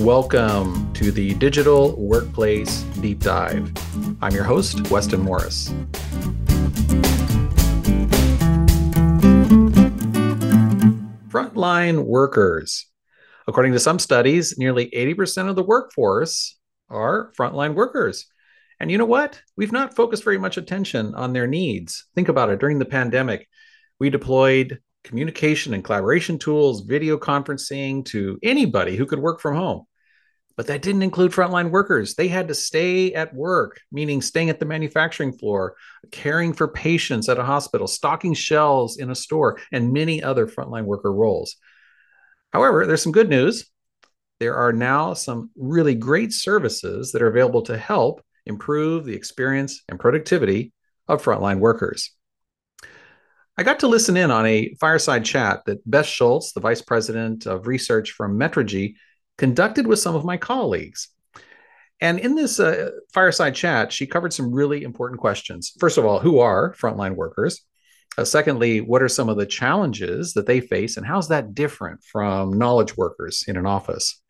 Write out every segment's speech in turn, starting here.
Welcome to the Digital Workplace Deep Dive. I'm your host, Weston Morris. Frontline workers. According to some studies, nearly 80% of the workforce are frontline workers. And you know what? We've not focused very much attention on their needs. Think about it. During the pandemic, we deployed communication and collaboration tools, video conferencing to anybody who could work from home. But that didn't include frontline workers. They had to stay at work, meaning staying at the manufacturing floor, caring for patients at a hospital, stocking shelves in a store, and many other frontline worker roles. However, there's some good news. There are now some really great services that are available to help improve the experience and productivity of frontline workers. I got to listen in on a fireside chat that Beth Schultz, the Vice President of Research from Metrigy, conducted with some of my colleagues. And in this uh, fireside chat, she covered some really important questions. First of all, who are frontline workers? Uh, secondly, what are some of the challenges that they face, and how's that different from knowledge workers in an office?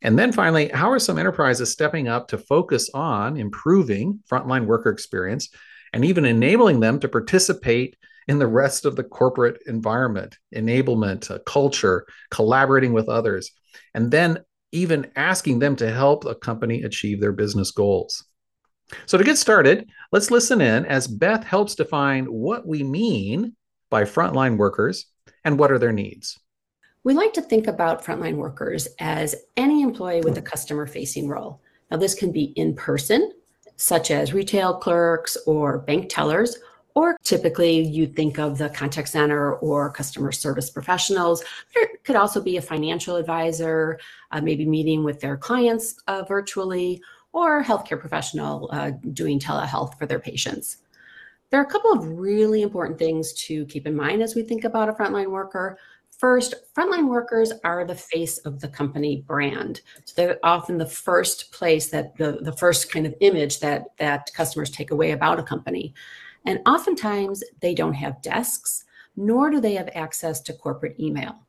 And then finally, how are some enterprises stepping up to focus on improving frontline worker experience and even enabling them to participate in the rest of the corporate environment, enablement, uh, culture, collaborating with others? And then even asking them to help a company achieve their business goals. So, to get started, let's listen in as Beth helps define what we mean by frontline workers and what are their needs. We like to think about frontline workers as any employee with a customer facing role. Now, this can be in person, such as retail clerks or bank tellers, or typically you think of the contact center or customer service professionals. There could also be a financial advisor, uh, maybe meeting with their clients uh, virtually, or healthcare professional uh, doing telehealth for their patients. There are a couple of really important things to keep in mind as we think about a frontline worker. First, frontline workers are the face of the company brand. So they're often the first place that the, the first kind of image that, that customers take away about a company. And oftentimes they don't have desks, nor do they have access to corporate email.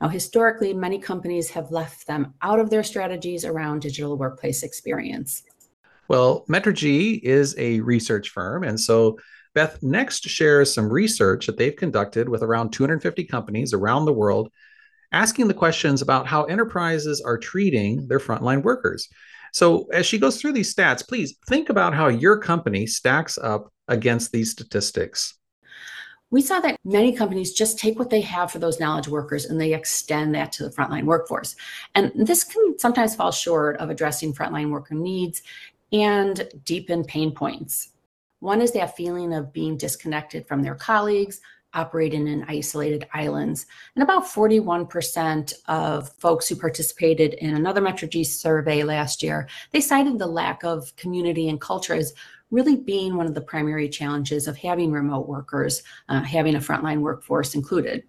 Now, historically, many companies have left them out of their strategies around digital workplace experience. Well, Metrigy is a research firm. And so Beth next shares some research that they've conducted with around 250 companies around the world, asking the questions about how enterprises are treating their frontline workers. So, as she goes through these stats, please think about how your company stacks up against these statistics. We saw that many companies just take what they have for those knowledge workers and they extend that to the frontline workforce. And this can sometimes fall short of addressing frontline worker needs and deepen pain points. One is that feeling of being disconnected from their colleagues, operating in isolated islands. And about 41% of folks who participated in another Metrigy survey last year, they cited the lack of community and culture as really being one of the primary challenges of having remote workers, uh, having a frontline workforce included.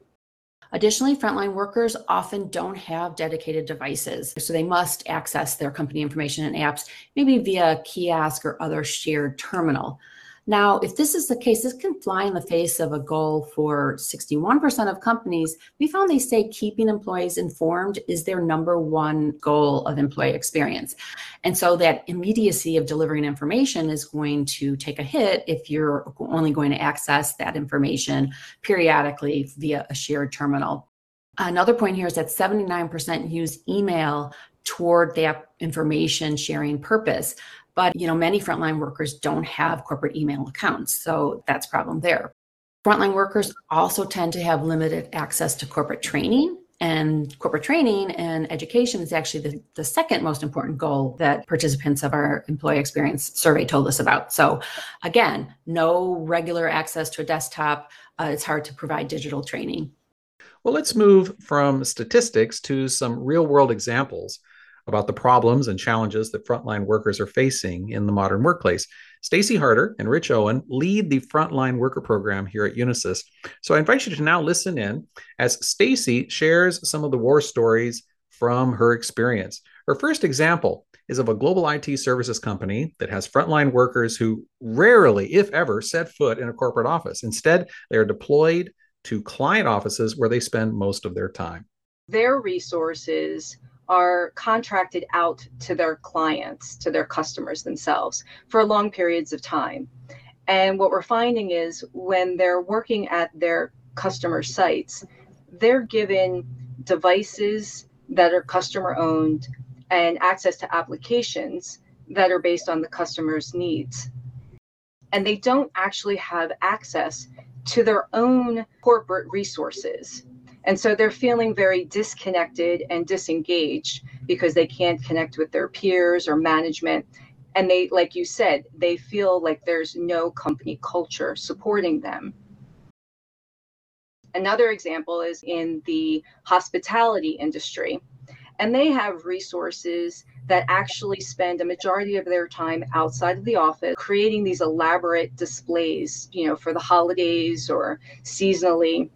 Additionally, frontline workers often don't have dedicated devices, so they must access their company information and apps, maybe via kiosk or other shared terminal. Now, if this is the case, this can fly in the face of a goal for 61% of companies. We found they say keeping employees informed is their number one goal of employee experience. And so that immediacy of delivering information is going to take a hit if you're only going to access that information periodically via a shared terminal. Another point here is that 79% use email toward that information sharing purpose. But you know, many frontline workers don't have corporate email accounts, so that's a problem there. Frontline workers also tend to have limited access to corporate training. And corporate training and education is actually the, the second most important goal that participants of our employee experience survey told us about. So, again, no regular access to a desktop. Uh, it's hard to provide digital training. Well, let's move from statistics to some real world examples about the problems and challenges that frontline workers are facing in the modern workplace. Stacy Harder and Rich Owen lead the frontline worker program here at Unisys. So I invite you to now listen in as Stacy shares some of the war stories from her experience. Her first example is of a global IT services company that has frontline workers who rarely, if ever, set foot in a corporate office. Instead, they are deployed to client offices where they spend most of their time. Their resources are contracted out to their clients, to their customers themselves for long periods of time. And what we're finding is when they're working at their customer sites, they're given devices that are customer owned and access to applications that are based on the customer's needs. And they don't actually have access to their own corporate resources. And so they're feeling very disconnected and disengaged because they can't connect with their peers or management. And they, like you said, they feel like there's no company culture supporting them. Another example is in the hospitality industry. And they have resources that actually spend a majority of their time outside of the office creating these elaborate displays, you know, for the holidays or seasonally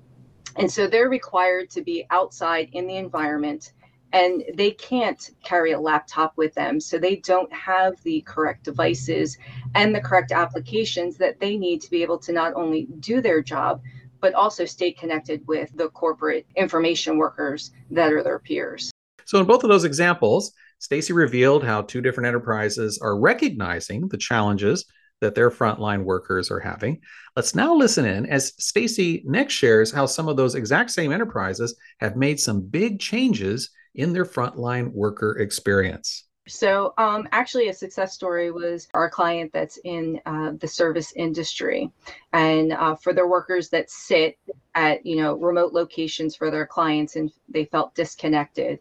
and so they're required to be outside in the environment and they can't carry a laptop with them. So they don't have the correct devices and the correct applications that they need to be able to not only do their job, but also stay connected with the corporate information workers that are their peers. So in both of those examples, Stacy revealed how two different enterprises are recognizing the challenges that their frontline workers are having. Let's now listen in as Stacy next shares how some of those exact same enterprises have made some big changes in their frontline worker experience. So, um, actually, a success story was our client that's in uh, the service industry, and uh, for their workers that sit at you know remote locations for their clients, and they felt disconnected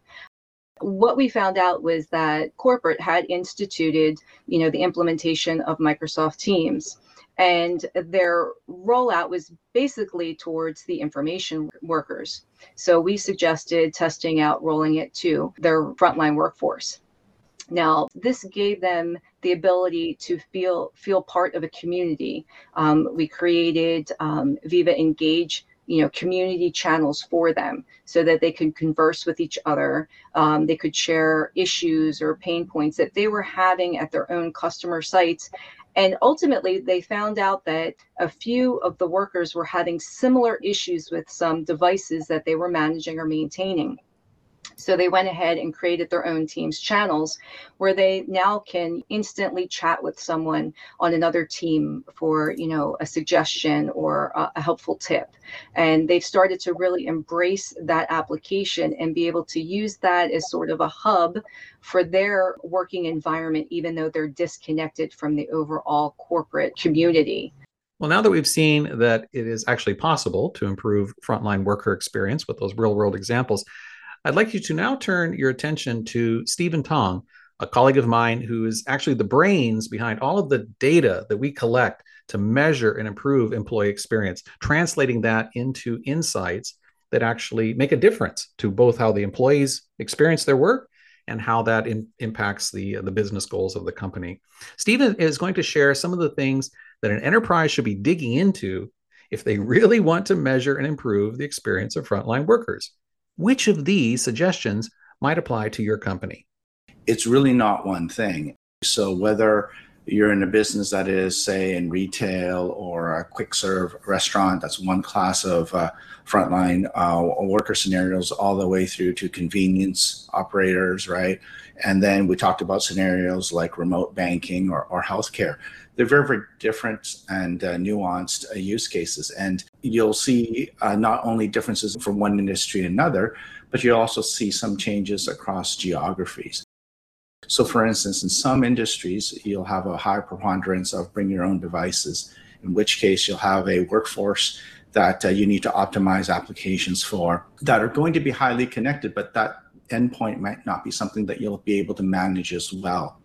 what we found out was that corporate had instituted you know the implementation of microsoft teams. And their rollout was basically towards the information workers. So we suggested testing out rolling it to their frontline workforce. Now this gave them the ability to feel feel part of a community. Um, we created um, viva engage you know community channels for them so that they could converse with each other. Um, they could share issues or pain points that they were having at their own customer sites. And ultimately they found out that a few of the workers were having similar issues with some devices that they were managing or maintaining so they went ahead and created their own Teams channels where they now can instantly chat with someone on another team for, you know, a suggestion or a, a helpful tip. And they've started to really embrace that application and be able to use that as sort of a hub for their working environment, even though they're disconnected from the overall corporate community. Well, now that we've seen that it is actually possible to improve frontline worker experience with those real world examples, I'd like you to now turn your attention to Stephen Tong, a colleague of mine who is actually the brains behind all of the data that we collect to measure and improve employee experience, translating that into insights that actually make a difference to both how the employees experience their work and how that in, impacts the, uh, the business goals of the company. Stephen is going to share some of the things that an enterprise should be digging into if they really want to measure and improve the experience of frontline workers. Which of these suggestions might apply to your company? It's really not one thing. So, whether you're in a business that is, say, in retail or a quick serve restaurant, that's one class of uh, frontline uh, worker scenarios, all the way through to convenience operators, right? And then we talked about scenarios like remote banking or, or healthcare they're very, very different and uh, nuanced uh, use cases. And you'll see uh, not only differences from one industry to another, but you also see some changes across geographies. So, for instance, in some industries, you'll have a high preponderance of bring your own devices, in which case you'll have a workforce that uh, you need to optimize applications for that are going to be highly connected, but that endpoint might not be something that you'll be able to manage as well.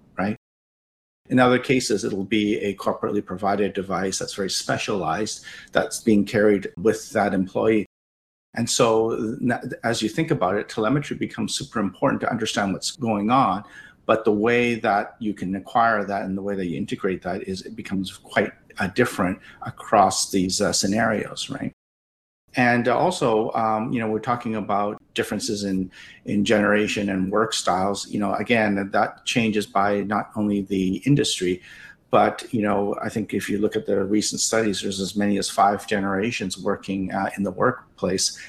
In other cases, it'll be a corporately provided device that's very specialized that's being carried with that employee. And so, as you think about it, telemetry becomes super important to understand what's going on. But the way that you can acquire that and the way that you integrate that is it becomes quite uh, different across these uh, scenarios, right? And also, um, you know, we're talking about differences in in generation and work styles. You know, again, that changes by not only the industry, but you know, I think if you look at the recent studies, there's as many as five generations working uh, in the workplace,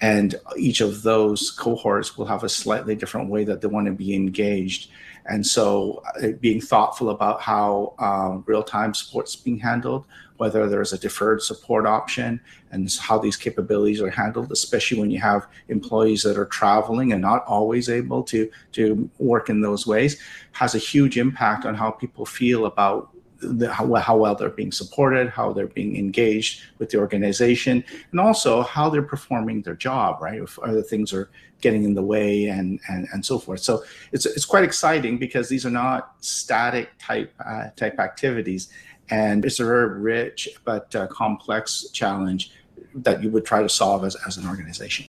and each of those cohorts will have a slightly different way that they want to be engaged and so uh, being thoughtful about how um, real-time support's being handled whether there's a deferred support option and how these capabilities are handled especially when you have employees that are traveling and not always able to to work in those ways has a huge impact on how people feel about the, how, how, well they're being supported, how they're being engaged with the organization, and also how they're performing their job, right? If other things are getting in the way and, and, and so forth. So it's, it's quite exciting because these are not static type, uh, type activities. And it's a very rich but uh, complex challenge that you would try to solve as, as an organization.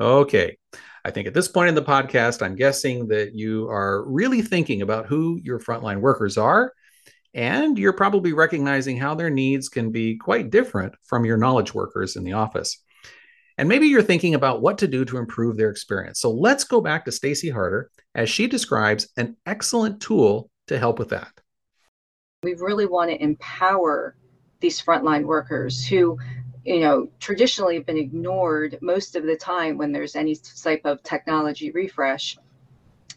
Okay. I think at this point in the podcast, I'm guessing that you are really thinking about who your frontline workers are and you're probably recognizing how their needs can be quite different from your knowledge workers in the office. And maybe you're thinking about what to do to improve their experience. So let's go back to Stacy Harder as she describes an excellent tool to help with that. We really want to empower these frontline workers who you know traditionally have been ignored most of the time when there's any type of technology refresh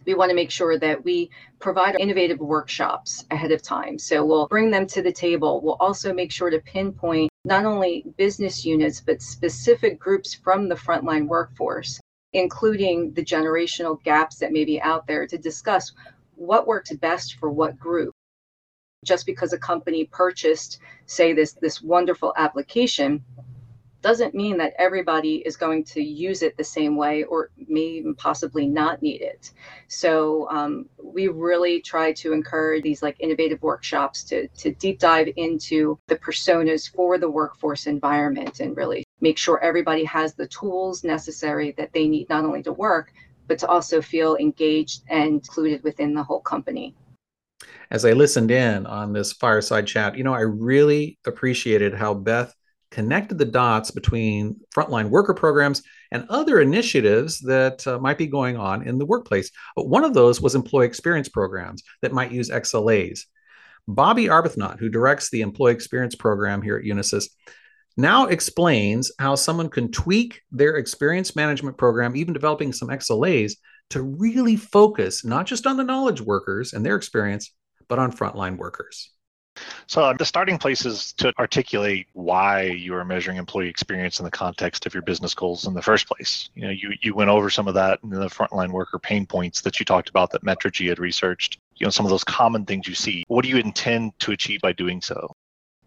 we want to make sure that we provide innovative workshops ahead of time. So we'll bring them to the table. We'll also make sure to pinpoint not only business units, but specific groups from the frontline workforce, including the generational gaps that may be out there to discuss what works best for what group. Just because a company purchased, say, this, this wonderful application doesn't mean that everybody is going to use it the same way or may even possibly not need it. So um, we really try to encourage these like innovative workshops to, to deep dive into the personas for the workforce environment and really make sure everybody has the tools necessary that they need not only to work, but to also feel engaged and included within the whole company as I listened in on this fireside chat, you know, I really appreciated how Beth connected the dots between frontline worker programs and other initiatives that uh, might be going on in the workplace. But one of those was employee experience programs that might use XLAs. Bobby Arbuthnot, who directs the employee experience program here at Unisys, now explains how someone can tweak their experience management program, even developing some XLAs, to really focus not just on the knowledge workers and their experience, but on frontline workers. So um, the starting place is to articulate why you are measuring employee experience in the context of your business goals in the first place. You know, you, you went over some of that in the frontline worker pain points that you talked about that Metrigy had researched. You know, some of those common things you see. What do you intend to achieve by doing so?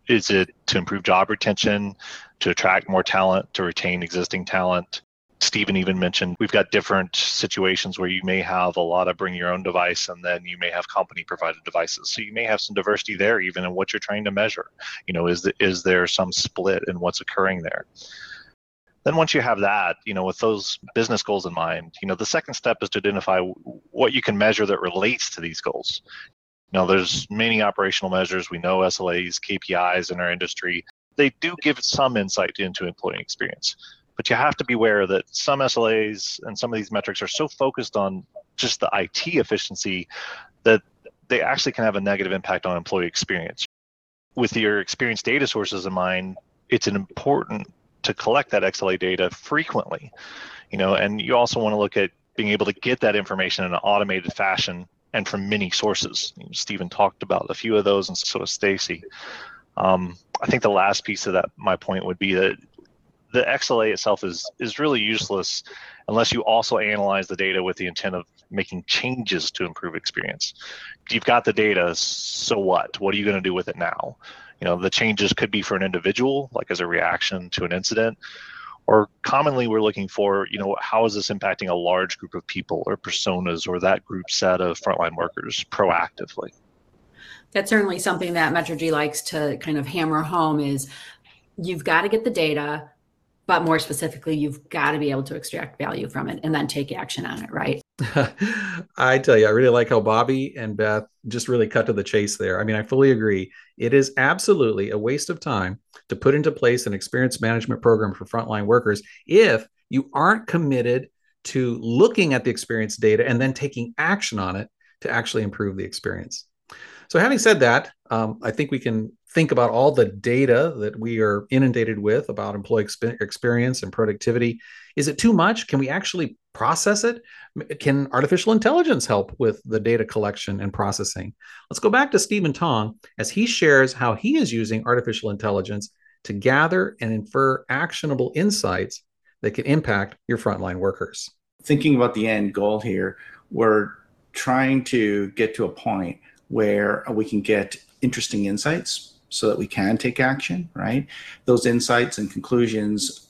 Is it to improve job retention, to attract more talent, to retain existing talent? Stephen even mentioned we've got different situations where you may have a lot of bring your own device and then you may have company provided devices. So you may have some diversity there even in what you're trying to measure. You know, is the, is there some split in what's occurring there? Then once you have that, you know, with those business goals in mind, you know, the second step is to identify what you can measure that relates to these goals. Now, there's many operational measures. We know SLAs, KPIs in our industry. They do give some insight into employee experience but you have to be aware that some SLAs and some of these metrics are so focused on just the IT efficiency that they actually can have a negative impact on employee experience. With your experience data sources in mind, it's important to collect that XLA data frequently. You know, and you also want to look at being able to get that information in an automated fashion and from many sources. Stephen talked about a few of those, and so has Stacy. Um, I think the last piece of that, my point would be that the XLA itself is is really useless unless you also analyze the data with the intent of making changes to improve experience. You've got the data, so what? What are you going to do with it now? You know, the changes could be for an individual, like as a reaction to an incident, or commonly we're looking for, you know, how is this impacting a large group of people or personas or that group set of frontline workers proactively? That's certainly something that Metrigy likes to kind of hammer home is you've got to get the data but more specifically you've got to be able to extract value from it and then take action on it right? I tell you i really like how bobby and beth just really cut to the chase there. I mean i fully agree. It is absolutely a waste of time to put into place an experience management program for frontline workers if you aren't committed to looking at the experience data and then taking action on it to actually improve the experience. So having said that um, i think we can think about all the data that we are inundated with about employee experience and productivity. Is it too much? Can we actually process it? Can artificial intelligence help with the data collection and processing? Let's go back to Stephen Tong as he shares how he is using artificial intelligence to gather and infer actionable insights that can impact your frontline workers. Thinking about the end goal here, we're trying to get to a point where we can get interesting insights so that we can take action, right? Those insights and conclusions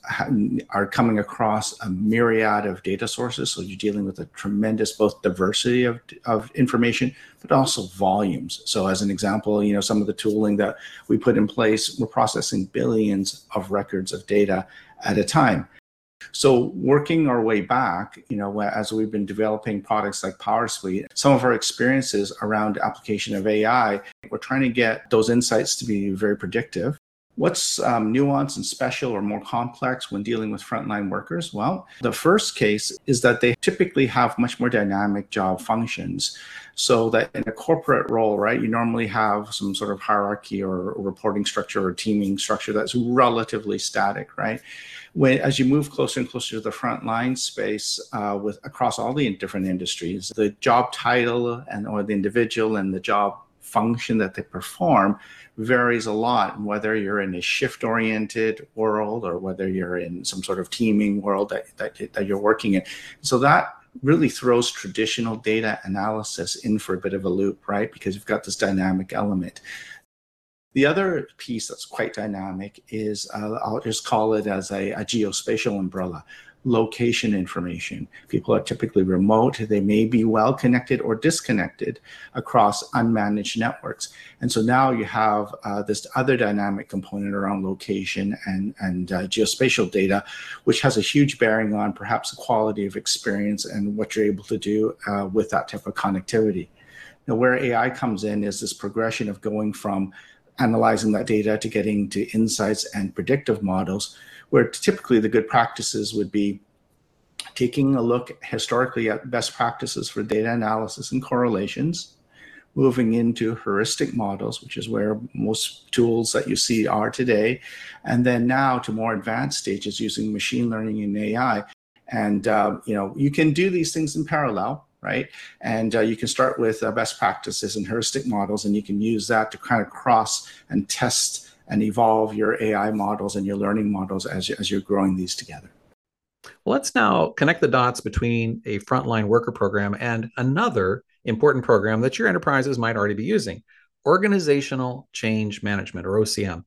are coming across a myriad of data sources. So you're dealing with a tremendous both diversity of, of information, but also volumes. So as an example, you know, some of the tooling that we put in place, we're processing billions of records of data at a time. So working our way back, you know, as we've been developing products like PowerSuite, some of our experiences around application of AI, we're trying to get those insights to be very predictive. What's um, nuanced and special or more complex when dealing with frontline workers? Well, the first case is that they typically have much more dynamic job functions. So that in a corporate role, right, you normally have some sort of hierarchy or reporting structure or teaming structure that's relatively static, right? when as you move closer and closer to the front line space uh, with across all the different industries, the job title and or the individual and the job function that they perform varies a lot whether you're in a shift oriented world or whether you're in some sort of teaming world that, that, that you're working in. So that really throws traditional data analysis in for a bit of a loop right? Because you've got this dynamic element. The other piece that's quite dynamic is uh, I'll just call it as a, a, geospatial umbrella. Location information. People are typically remote. They may be well connected or disconnected across unmanaged networks. And so now you have uh, this other dynamic component around location and, and uh, geospatial data, which has a huge bearing on perhaps the quality of experience and what you're able to do uh, with that type of connectivity. Now, where AI comes in is this progression of going from analyzing that data to getting to insights and predictive models, where typically the good practices would be taking a look historically at best practices for data analysis and correlations, moving into heuristic models, which is where most tools that you see are today, and then now to more advanced stages using machine learning and AI. And uh, you know you can do these things in parallel right? And uh, you can start with uh, best practices and heuristic models, and you can use that to kind of cross and test and evolve your AI models and your learning models as, as you're growing these together. Well, let's now connect the dots between a frontline worker program and another important program that your enterprises might already be using organizational change management or OCM.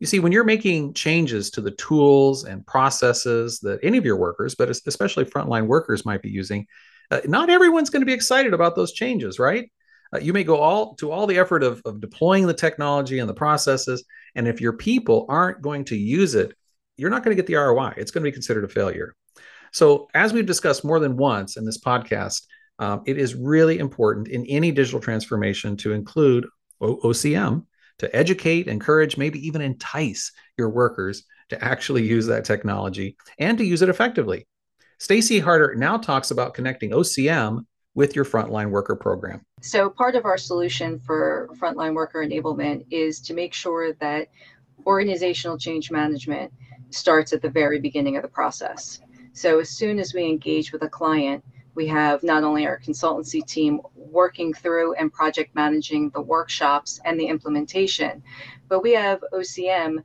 You see, when you're making changes to the tools and processes that any of your workers, but especially frontline workers, might be using, uh, not everyone's going to be excited about those changes, right? Uh, you may go all to all the effort of, of deploying the technology and the processes, and if your people aren't going to use it, you're not going to get the ROI. It's going to be considered a failure. So, as we've discussed more than once in this podcast, um, it is really important in any digital transformation to include o- OCM to educate, encourage, maybe even entice your workers to actually use that technology and to use it effectively. Stacy Harder now talks about connecting OCM with your frontline worker program. So, part of our solution for frontline worker enablement is to make sure that organizational change management starts at the very beginning of the process. So, as soon as we engage with a client, we have not only our consultancy team working through and project managing the workshops and the implementation, but we have OCM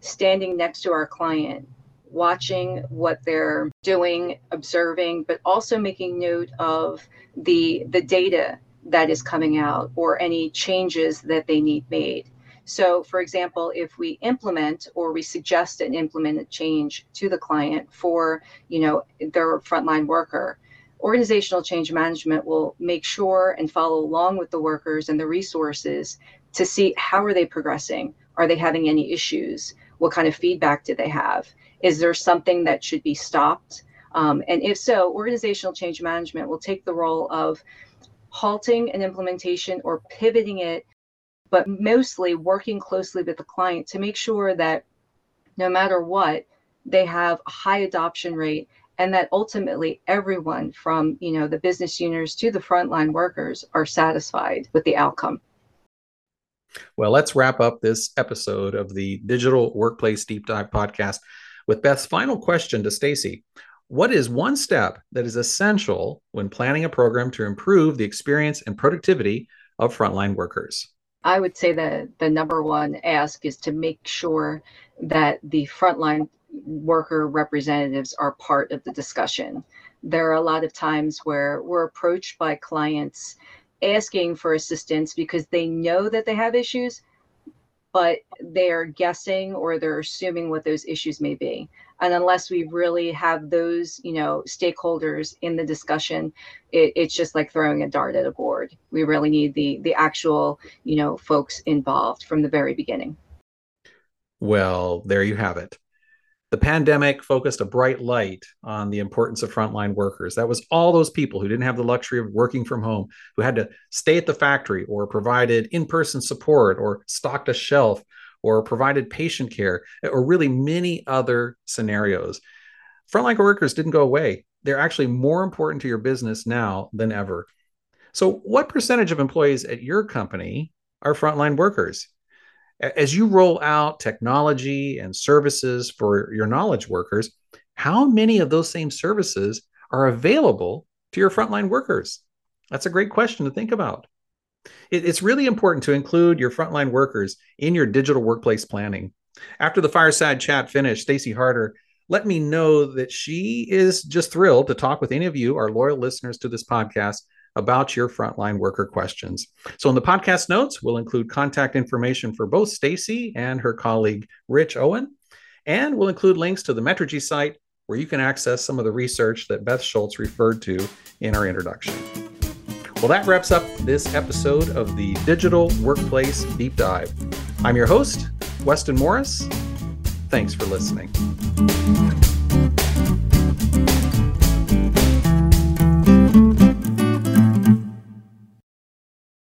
standing next to our client watching what they're doing, observing, but also making note of the the data that is coming out or any changes that they need made. So, for example, if we implement or we suggest an implemented change to the client for, you know, their frontline worker, organizational change management will make sure and follow along with the workers and the resources to see how are they progressing? Are they having any issues? What kind of feedback do they have? Is there something that should be stopped? Um, and if so, organizational change management will take the role of halting an implementation or pivoting it, but mostly working closely with the client to make sure that no matter what, they have a high adoption rate and that ultimately everyone from you know the business owners to the frontline workers are satisfied with the outcome Well, let's wrap up this episode of the Digital Workplace Deep Dive podcast with Beth's final question to Stacy. What is one step that is essential when planning a program to improve the experience and productivity of frontline workers? I would say that the number one ask is to make sure that the frontline worker representatives are part of the discussion. There are a lot of times where we're approached by clients asking for assistance because they know that they have issues, but they're guessing or they're assuming what those issues may be. And unless we really have those, you know, stakeholders in the discussion, it, it's just like throwing a dart at a board. We really need the the actual, you know, folks involved from the very beginning. Well, there you have it. The pandemic focused a bright light on the importance of frontline workers. That was all those people who didn't have the luxury of working from home, who had to stay at the factory or provided in person support or stocked a shelf or provided patient care or really many other scenarios. Frontline workers didn't go away. They're actually more important to your business now than ever. So, what percentage of employees at your company are frontline workers? As you roll out technology and services for your knowledge workers, how many of those same services are available to your frontline workers? That's a great question to think about. it's really important to include your frontline workers in your digital workplace planning. After the fireside chat finished, Stacy Harder let me know that she is just thrilled to talk with any of you, our loyal listeners to this podcast, about your frontline worker questions. So in the podcast notes, we'll include contact information for both Stacy and her colleague Rich Owen, and we'll include links to the Metrigy site where you can access some of the research that Beth Schultz referred to in our introduction. Well, that wraps up this episode of the Digital Workplace Deep Dive. I'm your host, Weston Morris. Thanks for listening.